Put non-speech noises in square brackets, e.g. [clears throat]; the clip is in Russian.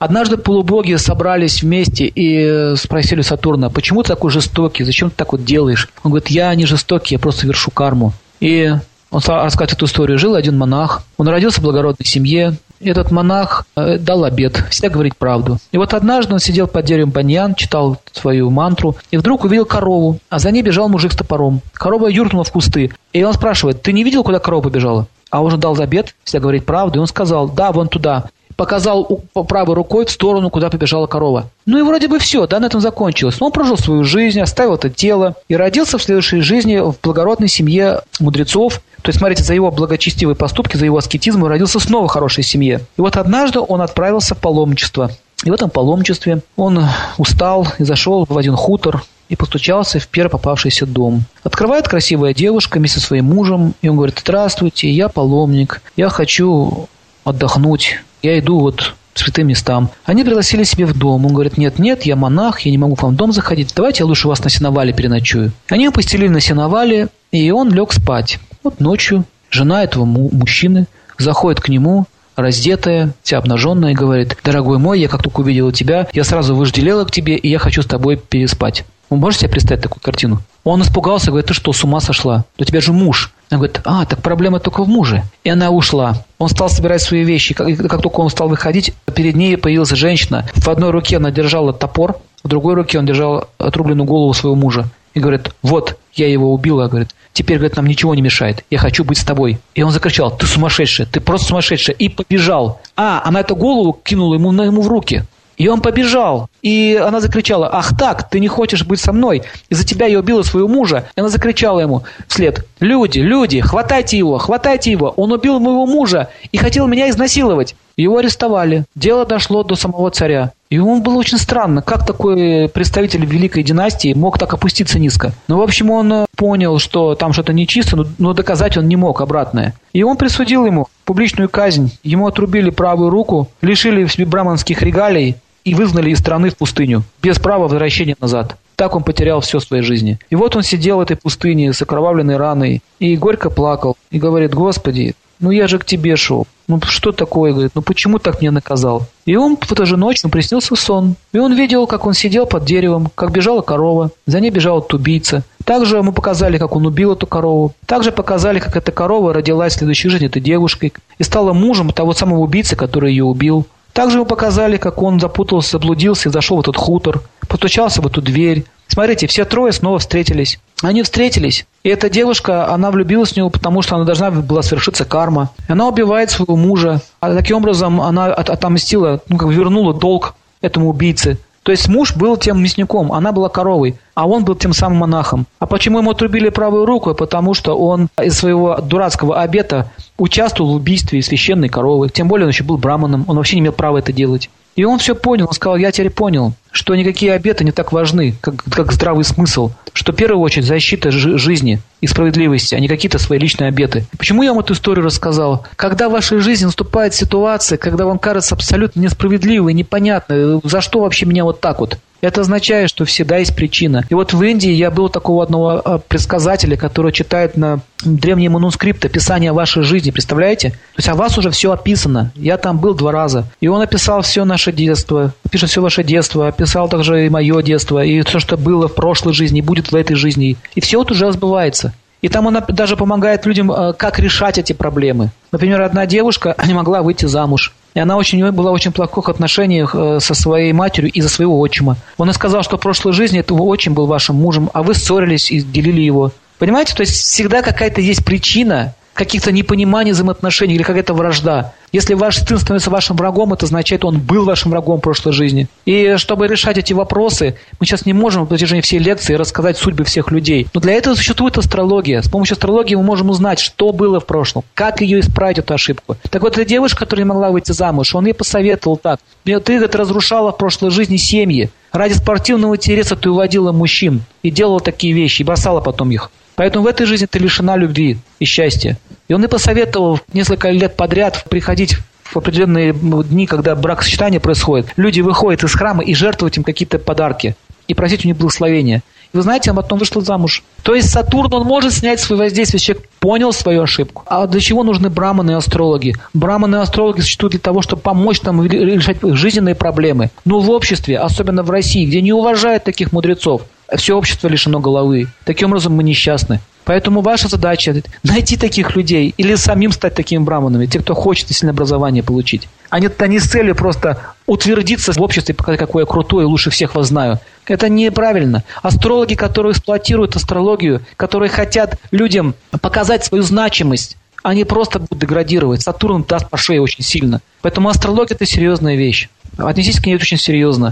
Однажды полубоги собрались вместе и спросили Сатурна, почему ты такой жестокий, зачем ты так вот делаешь? Он говорит, я не жестокий, я просто вершу карму. И он рассказывает эту историю. Жил один монах, он родился в благородной семье, этот монах э, дал обед всегда говорить правду. И вот однажды он сидел под деревом баньян, читал свою мантру, и вдруг увидел корову, а за ней бежал мужик с топором. Корова юркнула в кусты. И он спрашивает, ты не видел, куда корова побежала? А он же дал обед, всегда говорить правду, и он сказал, да, вон туда показал правой рукой в сторону, куда побежала корова. Ну и вроде бы все, да, на этом закончилось. Но он прожил свою жизнь, оставил это тело и родился в следующей жизни в благородной семье мудрецов. То есть, смотрите, за его благочестивые поступки, за его аскетизм он родился снова в хорошей семье. И вот однажды он отправился в паломничество. И в этом паломничестве он устал и зашел в один хутор, и постучался в первый попавшийся дом. Открывает красивая девушка вместе со своим мужем, и он говорит, здравствуйте, я паломник, я хочу отдохнуть я иду вот святым местам. Они пригласили себе в дом. Он говорит, нет, нет, я монах, я не могу к вам в дом заходить. Давайте я лучше вас на сеновале переночую. Они его постелили на сеновале, и он лег спать. Вот ночью жена этого мужчины заходит к нему, раздетая, вся обнаженная, и говорит, дорогой мой, я как только увидела тебя, я сразу вожделела к тебе, и я хочу с тобой переспать. Вы можете себе представить такую картину? Он испугался, говорит, ты что, с ума сошла? У тебя же муж. Она говорит, а, так проблема только в муже. И она ушла. Он стал собирать свои вещи. Как, как только он стал выходить, перед ней появилась женщина. В одной руке она держала топор, в другой руке он держал отрубленную голову своего мужа. И говорит, вот, я его убила, говорит. Теперь, говорит, нам ничего не мешает. Я хочу быть с тобой. И он закричал, ты сумасшедшая, ты просто сумасшедшая. И побежал. А, она эту голову кинула ему, ему в руки. И он побежал. И она закричала, ах так, ты не хочешь быть со мной. Из-за тебя я убила своего мужа. И она закричала ему вслед, люди, люди, хватайте его, хватайте его. Он убил моего мужа и хотел меня изнасиловать. Его арестовали. Дело дошло до самого царя. И ему было очень странно, как такой представитель великой династии мог так опуститься низко. Ну, в общем, он э, понял, что там что-то нечисто, но, доказать он не мог обратное. И он присудил ему публичную казнь. Ему отрубили правую руку, лишили браманских регалий, и выгнали из страны в пустыню, без права возвращения назад. Так он потерял все в своей жизни. И вот он сидел в этой пустыне с окровавленной раной и горько плакал и говорит, Господи, ну я же к тебе шел. Ну что такое, говорит, ну почему так меня наказал? И он в эту же ночь приснился сон. И он видел, как он сидел под деревом, как бежала корова, за ней бежал убийца. Также ему показали, как он убил эту корову. Также показали, как эта корова родилась в следующей жизни этой девушкой и стала мужем того самого убийцы, который ее убил. Также ему показали, как он запутался, заблудился и зашел в этот хутор, постучался в эту дверь. Смотрите, все трое снова встретились. Они встретились, и эта девушка, она влюбилась в него, потому что она должна была совершиться карма. И она убивает своего мужа. А таким образом она отомстила, ну, как вернула долг этому убийце. То есть муж был тем мясником, она была коровой, а он был тем самым монахом. А почему ему отрубили правую руку? Потому что он из своего дурацкого обета участвовал в убийстве священной коровы. Тем более он еще был браманом, он вообще не имел права это делать. И он все понял, он сказал, я теперь понял, что никакие обеты не так важны, как, как здравый смысл, что в первую очередь защита жизни и справедливости, а не какие-то свои личные обеты. Почему я вам эту историю рассказал? Когда в вашей жизни наступает ситуация, когда вам кажется абсолютно несправедливой, непонятной, за что вообще меня вот так вот? Это означает, что всегда есть причина. И вот в Индии я был такого одного а, предсказателя, который читает на древние манускрипты описание вашей жизни, представляете? То есть о вас уже все описано. Я там был два раза. И он описал все наше детство, пишет все ваше детство, описал также и мое детство, и все, что было в прошлой жизни, будет в этой жизни. И все вот уже сбывается. И там он даже помогает людям, а, как решать эти проблемы. Например, одна девушка [clears throat] не могла выйти замуж. И она очень, была в очень плохих отношениях э, со своей матерью из-за своего отчима. Он и сказал, что в прошлой жизни этого отчим был вашим мужем, а вы ссорились и делили его. Понимаете, то есть всегда какая-то есть причина, каких-то непониманий взаимоотношений или какая-то вражда. Если ваш сын становится вашим врагом, это означает, он был вашим врагом в прошлой жизни. И чтобы решать эти вопросы, мы сейчас не можем в протяжении всей лекции рассказать судьбы всех людей. Но для этого существует астрология. С помощью астрологии мы можем узнать, что было в прошлом, как ее исправить, эту ошибку. Так вот, эта девушка, которая не могла выйти замуж, он ей посоветовал так. Ты, говорит, разрушала в прошлой жизни семьи. Ради спортивного интереса ты уводила мужчин и делала такие вещи, и бросала потом их. Поэтому в этой жизни ты лишена любви и счастья. И он и посоветовал несколько лет подряд приходить в определенные дни, когда бракосочетание происходит, люди выходят из храма и жертвуют им какие-то подарки и просить у них благословения. Вы знаете, она потом вышла замуж. То есть Сатурн, он может снять свое воздействие, человек понял свою ошибку. А для чего нужны браманы и астрологи? Браманы и астрологи существуют для того, чтобы помочь нам решать жизненные проблемы. Но в обществе, особенно в России, где не уважают таких мудрецов, все общество лишено головы. Таким образом мы несчастны. Поэтому ваша задача найти таких людей или самим стать такими браманами, те, кто хочет сильное образование получить. Не, а не с целью просто утвердиться в обществе, показать, какой я крутой лучше всех вас знаю. Это неправильно. Астрологи, которые эксплуатируют астрологию, которые хотят людям показать свою значимость, они просто будут деградировать. Сатурн даст по шее очень сильно. Поэтому астрология – это серьезная вещь. Отнеситесь к ней очень серьезно.